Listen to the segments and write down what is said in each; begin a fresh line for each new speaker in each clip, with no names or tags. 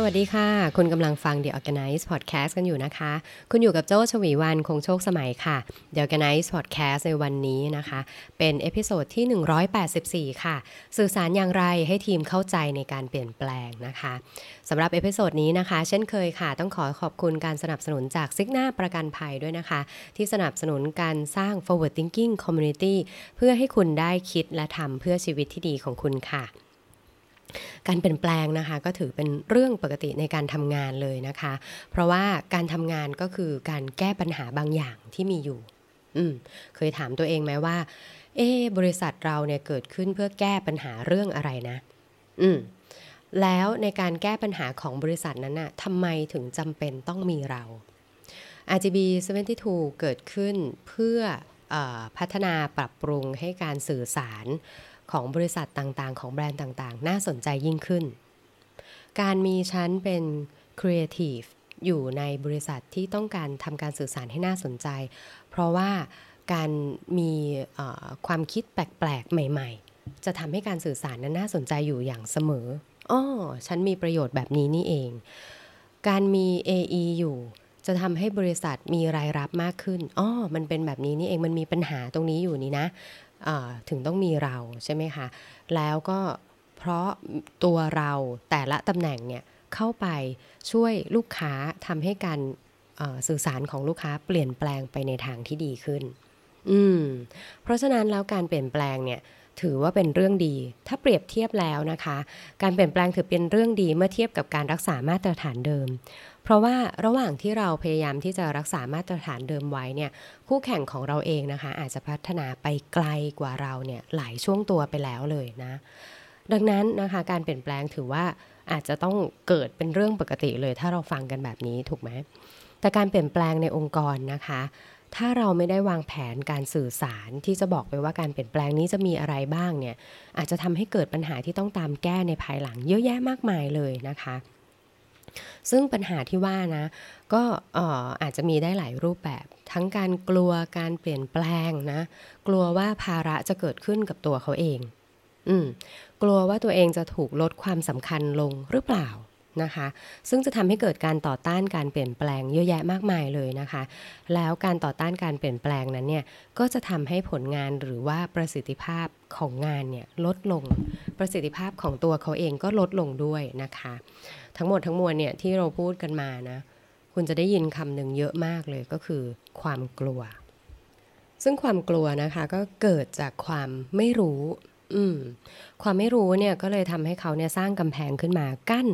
สวัสดีค่ะ คุณกำลังฟัง The ORGANICE Podcast กันอยู่นะคะ คุณอยู่กับโจ้ ฉวีวรรณ คงโชคสมัยค่ะ The ORGANICE Podcast ในวันนี้นะคะ เป็น episode ที่ 184 ค่ะ สื่อสารอย่างไรให้ทีมเข้าใจในการเปลี่ยนแปลงนะคะสำหรับ episode นี้นะคะ เช่นเคยค่ะ ต้องขอขอบคุณการสนับสนุนจากซิกนาประกันภัยด้วยนะคะ ที่สนับสนุนการสร้าง forward thinking community เพื่อให้คุณได้คิดและทำเพื่อชีวิตที่ดีของคุณค่ะ การเปลี่ยนแปลงนะคะก็ถือเป็นเรื่องปกติในการทำงานเลยนะคะ เพราะว่าการทำงานก็คือการแก้ปัญหาบางอย่างที่มีอยู่อืมเคยถามตัวเองไหมว่าเอบริษัทเราเนี่ยเกิดขึ้นเพื่อแก้ปัญหาเรื่องอะไรนะ อืมแล้วในการแก้ปัญหาของบริษัทนั้นน่ะทำไมถึงจำเป็นต้องมีเรา RGB 72 เกิดขึ้นเพื่ออพัฒนาปรับปรุงให้การสื่อสาร ของบริษัทต่างๆ ของแบรนด์ต่างๆ น่าสนใจยิ่งขึ้น การมีชั้นเป็นครีเอทีฟอยู่ในบริษัทที่ต้องการทำการสื่อสารให้น่าสนใจ เพราะว่าการมีความคิดแปลกๆ ใหม่ ๆ จะทำให้การสื่อสารนั้นน่าสนใจอยู่อย่างเสมออ้อฉันมีประโยชน์แบบนี้นี่เอง การมี AE อยู่จะทำให้บริษัทมีรายรับมากขึ้นอ้อมันเป็นแบบนี้นี่เอง มันมีปัญหาตรงนี้อยู่นี่นะ ถึงต้องมีเราใช่ไหมคะ แล้วก็เพราะตัวเราแต่ละตำแหน่งเนี่ยเข้าไปช่วยลูกค้าทำให้การสื่อสารของลูกค้าเปลี่ยนแปลงไปในทางที่ดีขึ้น อืม เพราะฉะนั้นแล้วการเปลี่ยนแปลงเนี่ยถือว่าเป็นเรื่องดี ถ้าเปรียบเทียบแล้วนะคะ การเปลี่ยนแปลงถือเป็นเรื่องดีเมื่อเทียบกับการรักษามาตรฐานเดิม เพราะว่าระหว่างที่เราพยายามที่จะรักษามาตรฐานเดิมไว้เนี่ยคู่แข่งของเราเองนะคะ อาจจะพัฒนาไปไกลกว่าเราเนี่ยหลายช่วงตัวไปแล้วเลยนะ ดังนั้นนะคะการเปลี่ยนแปลงถือว่าอาจจะต้องเกิดเป็นเรื่องปกติเลย ถ้าเราฟังกันแบบนี้ถูกไหมแต่การเปลี่ยนแปลงในองค์กรนะคะ ถ้าเราไม่ได้วางแผนการสื่อสารที่จะบอกไปว่าการเปลี่ยนแปลงนี้จะมีอะไรบ้างเนี่ยอาจจะทำให้เกิดปัญหาที่ต้องตามแก้ในภายหลังเยอะแยะมากมายเลยนะคะ ซึ่งปัญหาที่ว่านะ ก็อาจจะมีได้หลายรูปแบบ ทั้งการกลัวการเปลี่ยนแปลงนะ กลัวว่าภาระจะเกิดขึ้นกับตัวเขาเอง อืมกลัวว่าตัวเองจะถูกลดความสำคัญลงหรือเปล่านะคะ ซึ่งจะทำให้เกิดการต่อต้านการเปลี่ยนแปลงเยอะแยะมากมายเลยนะคะ แล้วการต่อต้านการเปลี่ยนแปลงนั้นเนี่ย ก็จะทำให้ผลงานหรือว่าประสิทธิภาพของงานเนี่ยลดลง ประสิทธิภาพของตัวเขาเองก็ลดลงด้วยนะคะ ทั้งหมดทั้งมวลเนี่ยที่เราพูดกันมานะ คุณจะได้ยินคำหนึ่งเยอะมากเลยก็คือ ความกลัว ซึ่งความกลัวนะคะก็เกิดจากความไม่รู้ อืม ความไม่รู้เนี่ยก็เลยทำให้เขาเนี่ยสร้างกำแพงขึ้นมากั้น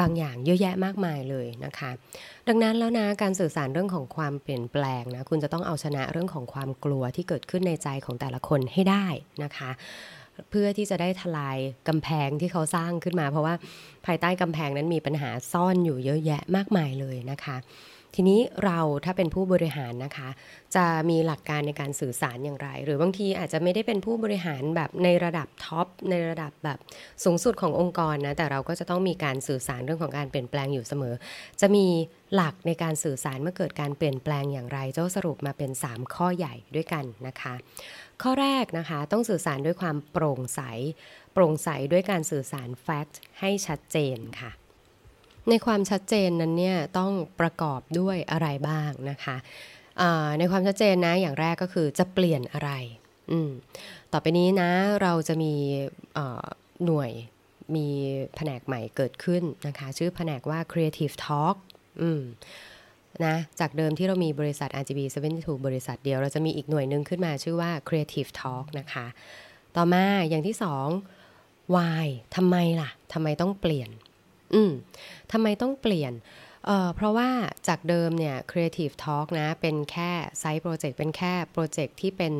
บางอย่างเยอะแยะมากมายเลยนะคะ ดังนั้นแล้วนะการสื่อสารเรื่องของความเปลี่ยนแปลงนะคุณจะต้องเอาชนะเรื่องของความกลัวที่เกิดขึ้นในใจของแต่ละคนให้ได้นะคะ เพื่อที่จะได้ทลายกำแพงที่เขาสร้างขึ้นมา เพราะว่าภายใต้กำแพงนั้นมีปัญหาซ่อนอยู่เยอะแยะมากมายเลยนะคะ ทีนี้เราถ้าเป็นผู้บริหารนะคะ จะมีหลักการในการสื่อสารอย่างไร หรือบางทีอาจจะไม่ได้เป็นผู้บริหารแบบในระดับท็อปในระดับแบบสูงสุดขององค์กรนะแต่เราก็จะต้องมีการสื่อสารเรื่องของการเปลี่ยนแปลงอยู่เสมอ จะมีหลักในการสื่อสารเมื่อเกิดการเปลี่ยนแปลงอย่างไร เจ้าสรุปมาเป็น 3 ข้อใหญ่ด้วยกันนะคะ ข้อแรกนะคะต้องสื่อสารด้วยความโปร่งใส โปร่งใสด้วยการสื่อสารแฟกต์ให้ชัดเจนค่ะ ในความชัดเจนนั้นเนี่ยต้องประกอบด้วยอะไรบ้างนะคะในความชัดเจนนะอย่างแรกก็คือจะเปลี่ยนอะไรต่อไปนี้นะเราจะมีหน่วยมีแผนกใหม่เกิดขึ้นนะคะ ชื่อแผนกว่า Creative Talk นะจากเดิมที่เรามีบริษัท RGB 72 บริษัทเดียว เราจะมีอีกหน่วยหนึ่งขึ้นมาชื่อว่า Creative Talk นะคะ ต่อมาอย่างที่สอง why ทำไมล่ะทำไมต้องเปลี่ยน อืมทำไมต้องเปลี่ยนเเพราะว่าจากเดิมเนี่ย Creative Talk นะ เป็นแค่ไซต์โปรเจกต์เป็นแค่โปรเจกต์ที่เป็น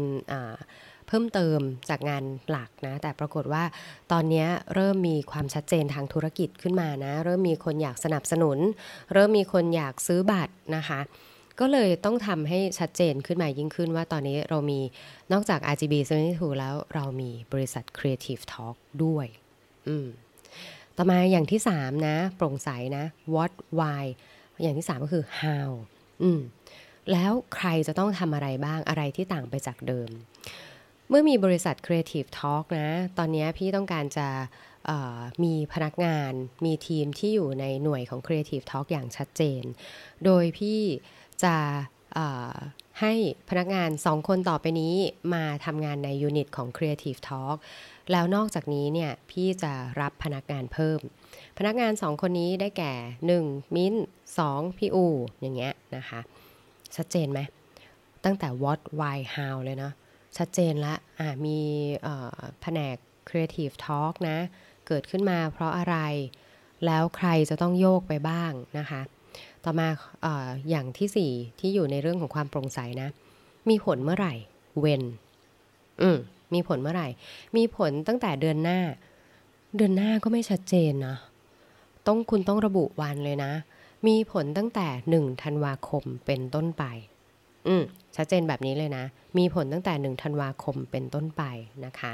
เพิ่มเติมจากงานหลักนะ แต่ปรากฏว่าตอนนี้เริ่มมีความชัดเจนทางธุรกิจขึ้นมานะ เริ่มมีคนอยากสนับสนุน เริ่มมีคนอยากซื้อบัตรนะคะก็เลยต้องทำให้ชัดเจนขึ้นมายิ่งขึ้นว่าตอนนี้เรามีนอกจาก RGB 72แล้วเรามีบริษัท Creative Talk ด้วย อืม ต่อมาอย่างที่3นะ โปร่งใสนะ what why อย่างที่3ก็คือ how อืมแล้วใครจะต้องทำอะไรบ้างอะไรที่ต่างไปจากเดิม เมื่อมีบริษัท Creative Talk นะ ตอนนี้พี่ต้องการจะมีพนักงานมีทีมที่อยู่ในหน่วยของ Creative Talk อย่างชัดเจน โดยพี่จะให้พนักงาน 2 คนต่อไปนี้มาทำงานในยูนิตของ Creative Talk แล้วนอกจากนี้เนี่ยพี่จะรับพนักงานเพิ่ม พนักงาน2คนนี้ได้แก่ 1. มิ้น 2. พี่อูอย่างเงี้ยนะคะชัดเจนไหมตั้งแต่ what why how เลยเนาะชัดเจนละะมีแผนก Creative Talk นะ เกิดขึ้นมาเพราะอะไร แล้วใครจะต้องโยกไปบ้างนะคะ ต่อมาออย่างที่ 4 ที่อยู่ในเรื่องของความโปร่งใสนะ มีผลเมื่อไหร่ when อืม มีผลเมื่อไหร่ มีผลตั้งแต่เดือนหน้า เดือนหน้าก็ไม่ชัดเจนนะ ต้องคุณต้องระบุวันเลยนะ มีผลตั้งแต่หนึ่งธันวาคมเป็นต้นไป อืมชัดเจนแบบนี้เลยนะ มีผลตั้งแต่หนึ่งธันวาคมเป็นต้นไปนะคะ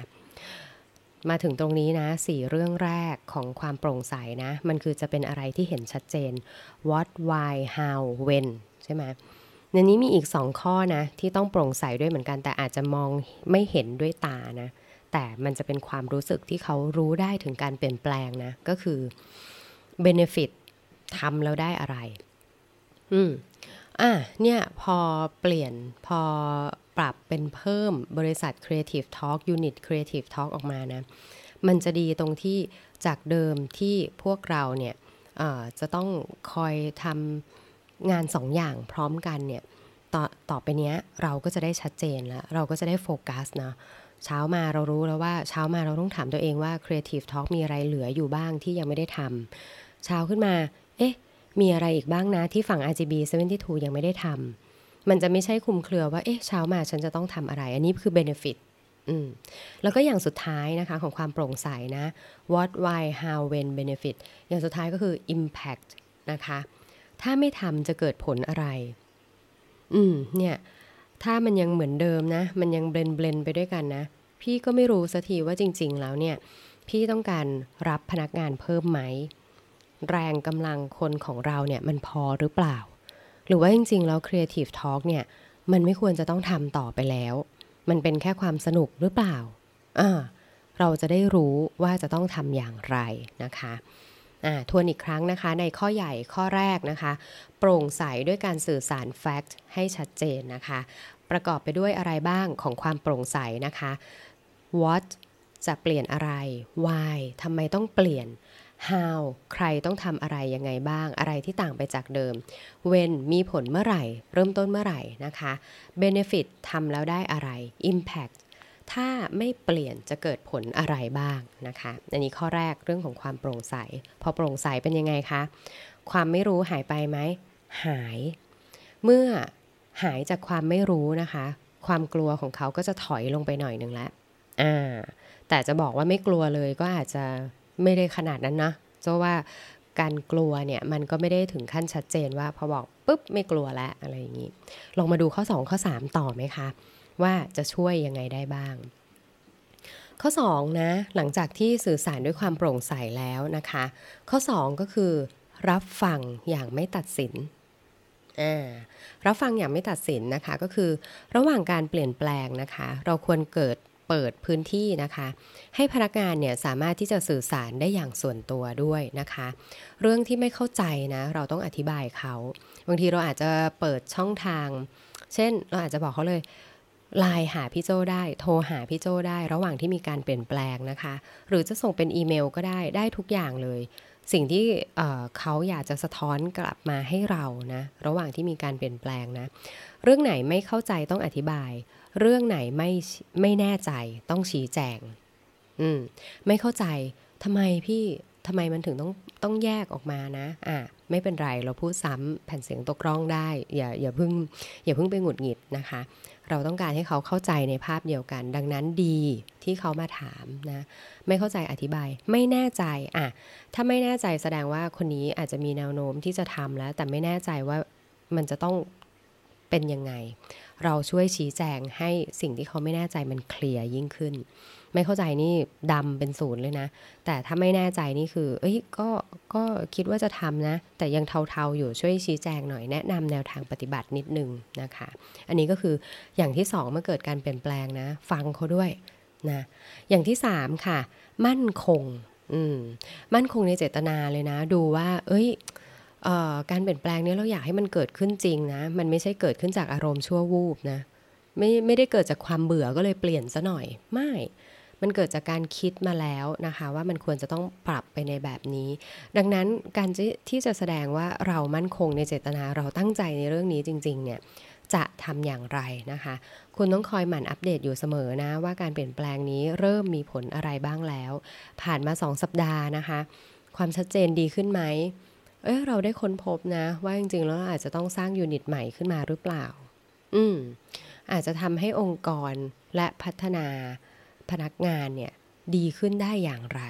มาถึงตรงนี้นะสี่เรื่องแรกของความโปร่งใสนะ มันคือจะเป็นอะไรที่เห็นชัดเจน what why how when ใช่ไหม ในนี้มีอีกสองข้อนะ ที่ต้องโปร่งใสด้วยเหมือนกันแต่อาจจะมองไม่เห็นด้วยตานะ แต่มันจะเป็นความรู้สึกที่เขารู้ได้ถึงการเปลี่ยนแปลงนะ ก็คือ benefit ทำแล้วได้อะไร อืมอะเนี่ยพอเปลี่ยนพอปรับเป็นเพิ่มบริษัท Creative Talk Unit Creative Talk ออกมานะ มันจะดีตรงที่จากเดิมที่พวกเราเนี่ยจะต้องคอยทำ งานสองอย่างพร้อมกันเนี่ยต่อต่อไปเนี้ยเราก็จะได้ชัดเจนแล้ว เราก็จะได้โฟกัสนะเช้ามาเรารู้แล้วว่าเช้ามาเราต้องถามตัวเองว่า Creative Talk มีอะไรเหลืออยู่บ้างที่ยังไม่ได้ทำเช้าขึ้นมา เอ๊ะ มีอะไรอีกบ้างนะที่ฝั่ง RGB 72 ยังไม่ได้ทำมันจะไม่ใช่คุมเครือว่าเอ๊ะเช้ามาฉันจะต้องทำอะไร อันนี้คือ benefit อืมแล้วก็อย่างสุดท้ายนะคะของความโปร่งใสนะ what why how when benefit อย่างสุดท้ายก็คือ impact นะคะ ถ้าไม่ทำจะเกิดผลอะไร อืม เนี่ย ถ้ามันยังเหมือนเดิมนะ มันยังเบลนเบลนไปด้วยกันนะ พี่ก็ไม่รู้สักทีว่าจริง ๆ แล้วเนี่ย พี่ต้องการรับพนักงานเพิ่มไหม แรงกำลังคนของเราเนี่ยมันพอหรือเปล่า หรือว่าจริง ๆ แล้ว Creative Talk เนี่ย มันไม่ควรจะต้องทำต่อไปแล้ว มันเป็นแค่ความสนุกหรือเปล่า อ่า เราจะได้รู้ว่าจะต้องทำอย่างไรนะคะ ทวนอีกครั้งนะคะ ในข้อใหญ่ข้อแรกนะคะ โปร่งใสด้วยการสื่อสารแฟกต์ให้ชัดเจนนะคะ ประกอบไปด้วยอะไรบ้างของความโปร่งใสนะคะ what จะเปลี่ยนอะไร why ทำไมต้องเปลี่ยน how ใครต้องทำอะไรยังไงบ้าง อะไรที่ต่างไปจากเดิม when มีผลเมื่อไหร่ เริ่มต้นเมื่อไหร่นะคะ benefit ทำแล้วได้อะไร impact ถ้าไม่เปลี่ยนจะเกิดผลอะไรบ้างนะคะ อันนี้ข้อแรกเรื่องของความโปร่งใส พอโปร่งใสเป็นยังไงคะ ความไม่รู้หายไปไหม หาย เมื่อหายจากความไม่รู้นะคะ ความกลัวของเขาก็จะถอยลงไปหน่อยหนึ่งแล้วอ่า แต่จะบอกว่าไม่กลัวเลยก็อาจจะไม่ได้ขนาดนั้นนะเพราะว่าการกลัวเนี่ยมันก็ไม่ได้ถึงขั้นชัดเจนว่าพอบอกปุ๊บไม่กลัวแล้วอะไรอย่างนี้ ลองมาดูข้อ 2 ข้อ 3 ต่อไหมคะ ว่าจะช่วยยังไงได้บ้าง ข้อ2นะหลังจากที่สื่อสารด้วยความโปร่งใสแล้วนะคะ ข้อ 2 ก็คือ รับฟังอย่างไม่ตัดสินรับฟังอย่างไม่ตัดสินนะคะก็คือระหว่างการเปลี่ยนแปลงนะคะ เราควรเกิดเปิดพื้นที่นะคะ ให้พนักงานเนี่ยสามารถที่จะสื่อสารได้อย่างส่วนตัวด้วยนะคะ เรื่องที่ไม่เข้าใจนะเราต้องอธิบายเขา บางทีเราอาจจะเปิดช่องทาง เช่น เราอาจจะบอกเขาเลย ไลน์หาพี่โจได้ โทรหาพี่โจได้ ระหว่างที่มีการเปลี่ยนแปลงนะคะ หรือจะส่งเป็นอีเมลก็ได้ได้ทุกอย่างเลย สิ่งที่เเขาอยากจะสะท้อนกลับมาให้เรานะ ระหว่างที่มีการเปลี่ยนแปลงนะ เรื่องไหนไม่เข้าใจต้องอธิบาย เรื่องไหนไม่ไม่แน่ใจต้องชี้แจง อืมไม่เข้าใจทำไมพี่ทำไมมันถึงต้องต้องแยกออกมานะ อะไม่เป็นไรเราพูดซ้ำแผ่นเสียงตกร่องได้ อย่าอย่าเพิ่งอย่าเพิ่งไปหงุดหงิดนะคะ เราต้องการให้เขาเข้าใจในภาพเดียวกัน ดังนั้นดีที่เขามาถามนะไม่เข้าใจอธิบาย ไม่แน่ใจอะถ้าไม่แน่ใจแสดงว่าคนนี้อาจจะมีแนวโน้มที่จะทำแล้ว แต่ไม่แน่ใจว่ามันจะต้องเป็นยังไง เราช่วยชี้แจงให้สิ่งที่เขาไม่แน่ใจมันเคลียร์ยิ่งขึ้น ไม่เข้าใจนี่ดำเป็นศูนย์เลยนะ แต่ถ้าไม่แน่ใจนี่คือ เอ้ยก็ก็คิดว่าจะทำนะ แต่ยังเทาๆอยู่ช่วยชี้แจงหน่อยแนะนำแนวทางปฏิบัตินิดนึงนะคะ อันนี้ก็คืออย่างที่สองเมื่อเกิดการเปลี่ยนแปลงนะ ฟังเขาด้วยนะอย่างที่สามค่ะ มั่นคงอืมมั่นคงในเจตนาเลยนะ ดูว่า เอ้ยการเปลี่ยนแปลงนี้เราอยากให้มันเกิดขึ้นจริงนะ มันไม่ใช่เกิดขึ้นจากอารมณ์ชั่ววูบนะไม่ไม่ได้เกิดจากความเบื่อก็เลยเปลี่ยนซะหน่อย ไม่ มันเกิดจากการคิดมาแล้วนะคะว่ามันควรจะต้องปรับไปในแบบนี้ ดังนั้นการที่จะแสดงว่าเรามั่นคงในเจตนาเราตั้งใจในเรื่องนี้จริง ๆ เนี่ยจะทำอย่างไรนะคะ คุณต้องคอยหมั่นอัปเดตอยู่เสมอนะ ว่าการเปลี่ยนแปลงนี้เริ่มมีผลอะไรบ้างแล้ว ผ่านมา 2 สัปดาห์นะคะ ความชัดเจนดีขึ้นไหมเอ้ยเราได้ค้นพบนะ ว่าจริงๆ แล้วอาจจะต้องสร้างยูนิตใหม่ขึ้นมาหรือเปล่า อืมอาจจะทำให้องค์กรและพัฒนา พนักงานเนี่ยดีขึ้นได้อย่างไร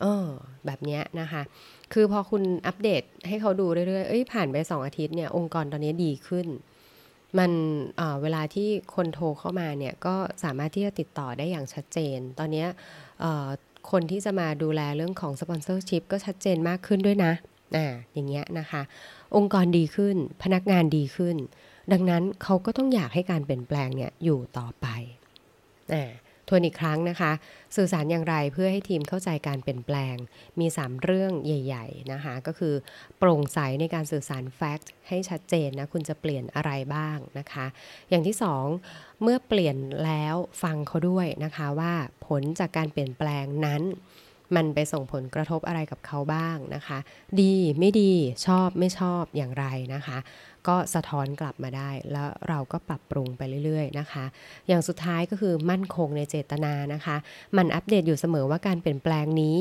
เออ แบบนี้นะคะ คือพอคุณอัปเดตให้เขาดูเรื่อยๆ เอ้ย ผ่านไปสองอาทิตย์เนี่ย องค์กรตอนนี้ดีขึ้น มันเเวลาที่คนโทรเข้ามาเนี่ย ก็สามารถที่จะติดต่อได้อย่างชัดเจน ตอนนี้คนที่จะมาดูแลเรื่องของสปอนเซอร์ชิพก็ชัดเจนมากขึ้นด้วยนะ อ่า อย่างเงี้ยนะคะ องค์กรดีขึ้น พนักงานดีขึ้น ดังนั้นเขาก็ต้องอยากให้การเปลี่ยนแปลงเนี่ยอยู่ต่อไป อ่า ทวนอีกครั้งนะคะ สื่อสารอย่างไรเพื่อให้ทีมเข้าใจการเปลี่ยนแปลง มี 3 เรื่องใหญ่ๆนะคะ ก็คือโปร่งใสในการสื่อสารแฟกต์ให้ชัดเจนนะ คุณจะเปลี่ยนอะไรบ้างนะคะ อย่างที่ 2 เมื่อเปลี่ยนแล้วฟังเขาด้วยนะคะว่าผลจากการเปลี่ยนแปลงนั้นมันไปส่งผลกระทบอะไรกับเขาบ้างนะคะ ดีไม่ดีชอบไม่ชอบอย่างไรนะคะ ก็สะท้อนกลับมาได้ แล้วเราก็ปรับปรุงไปเรื่อยๆนะคะ อย่างสุดท้ายก็คือมั่นคงในเจตนานะคะ มันอัปเดตอยู่เสมอว่าการเปลี่ยนแปลงนี้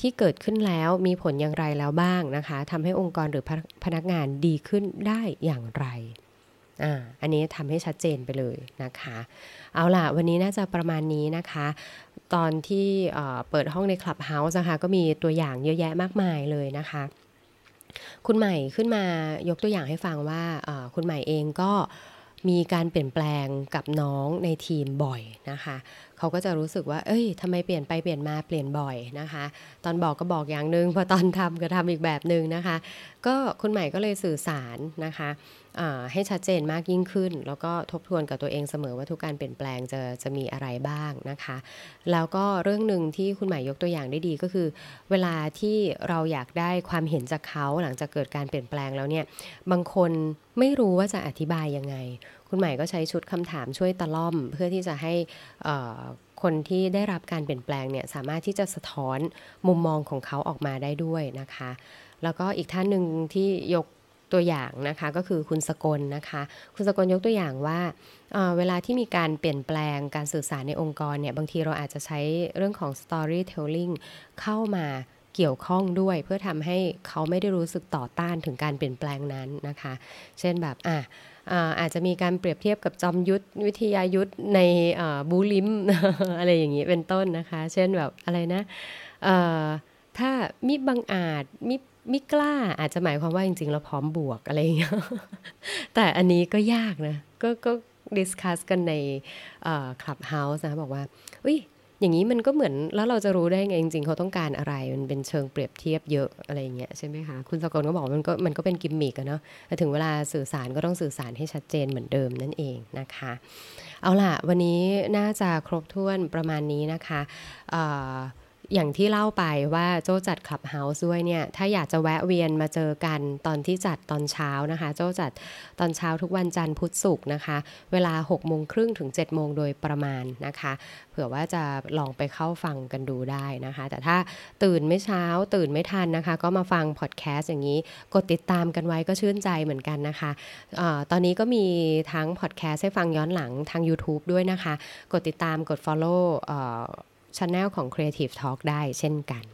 ที่เกิดขึ้นแล้วมีผลอย่างไรแล้วบ้างนะคะทำให้องค์กรหรือพนักงานดีขึ้นได้อย่างไรอ่าอันนี้ทำให้ชัดเจนไปเลยนะคะ เอาล่ะ วันนี้น่าจะประมาณนี้นะคะ ตอนที่เปิดห้องในคลับเฮาส์นะคะก็มีตัวอย่างเยอะแยะมากมายเลยนะคะ คุณใหม่ขึ้นมายกตัวอย่างให้ฟังว่าคุณใหม่เองก็มีการเปลี่ยนแปลงกับน้องในทีมบ่อยนะคะ เขาก็จะรู้สึกว่า เอ้ยทำไมเปลี่ยนไปเปลี่ยนมาเปลี่ยนบ่อยนะคะ ตอนบอกก็บอกอย่างหนึ่งพอตอนทำก็ทำอีกแบบหนึ่งนะคะก็คุณใหม่ก็เลยสื่อสารนะคะให้ชัดเจนมากยิ่งขึ้น แล้วก็ทบทวนกับตัวเองเสมอว่าทุกการเปลี่ยนแปลงจะจะมีอะไรบ้างนะคะ แล้วก็เรื่องหนึ่งที่คุณหมายยกตัวอย่างได้ดีก็คือ เวลาที่เราอยากได้ความเห็นจากเขาหลังจากเกิดการเปลี่ยนแปลงแล้วเนี่ยบางคนไม่รู้ว่าจะอธิบายยังไง คุณหมายก็ใช้ชุดคำถามช่วยตะล่อม เพื่อที่จะให้คนที่ได้รับการเปลี่ยนแปลงเนี่ยสามารถที่จะสะท้อนมุมมองของเขาออกมาได้ด้วยนะคะ แล้วก็อีกท่านหนึ่งที่ยกตัวอย่างนะคะก็คือคุณสกลนะคะ คุณสกลยกตัวอย่างว่าเเวลาที่มีการเปลี่ยนแปลงการสื่อสารในองค์กรเนี่ยบางทีเราอาจจะใช้เรื่องของ storytelling เข้ามาเกี่ยวข้องด้วยเพื่อทำให้เขาไม่ได้รู้สึกต่อต้านถึงการเปลี่ยนแปลงนั้นนะคะ เช่นแบบอะอาจจะมีการเปรียบเทียบกับจอมยุทธวิทยายุทธในบู๊ลิ้มอะไรอย่างนี้เป็นต้นนะคะ เช่นแบบอะไรนะถ้ามิบังอาจมิ มิกล้าอาจจะหมายความว่าจริงๆเราพร้อมบวกอะไรอย่างเงี้ยแต่อันนี้ก็ยากนะ ก็ก็ discuss กันใน Clubhouse นะบอกว่าอุ้ยอย่างนี้มันก็เหมือนแล้วเราจะรู้ได้ไงจริงๆ เขาต้องการอะไร มันเป็นเชิงเปรียบเทียบเยอะอะไรอย่างเงี้ยใช่ไหมคะ คุณสกลก็บอกมันก็มันก็เป็นกิมมิกอะเนาะแต่ถึงเวลาสื่อสารก็ต้องสื่อสารให้ชัดเจนเหมือนเดิมนั่นเองนะคะ เอาล่ะ วันนี้น่าจะครบถ้วนประมาณนี้นะคะ อย่างที่เล่าไปว่าโจ้จัดคลับเฮาส์ด้วยเนี่ย ถ้าอยากจะแวะเวียนมาเจอกันตอนที่จัดตอนเช้านะคะ โจ้จัดตอนเช้าทุกวันจันทร์พุธศุกร์นะคะ เวลา6โมงครึ่งถึง7โมงโดยประมาณนะคะ เผื่อว่าจะลองไปเข้าฟังกันดูได้นะคะ แต่ถ้าตื่นไม่เช้าตื่นไม่ทันนะคะ ก็มาฟังพอดแคสต์อย่างนี้ กดติดตามกันไว้ก็ชื่นใจเหมือนกันนะคะออตอนนี้ก็มีทั้งพอดแคสต์ให้ฟังย้อนหลังทาง YouTube ด้วยนะคะ กดติดตามกด follow channel ของ Creative Talk ได้เช่นกัน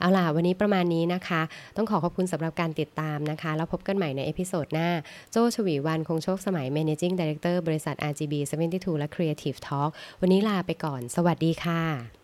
เอาล่ะ วันนี้ประมาณนี้นะคะ ต้องขอขอบคุณสำหรับการติดตามนะคะ แล้วพบกันใหม่ใน episode หน้า โจ้ ฉวีวรรณ คงโชคสมัย Managing Director บริษัท RGB 72 และ Creative Talk วันนี้ลาไปก่อน สวัสดีค่ะ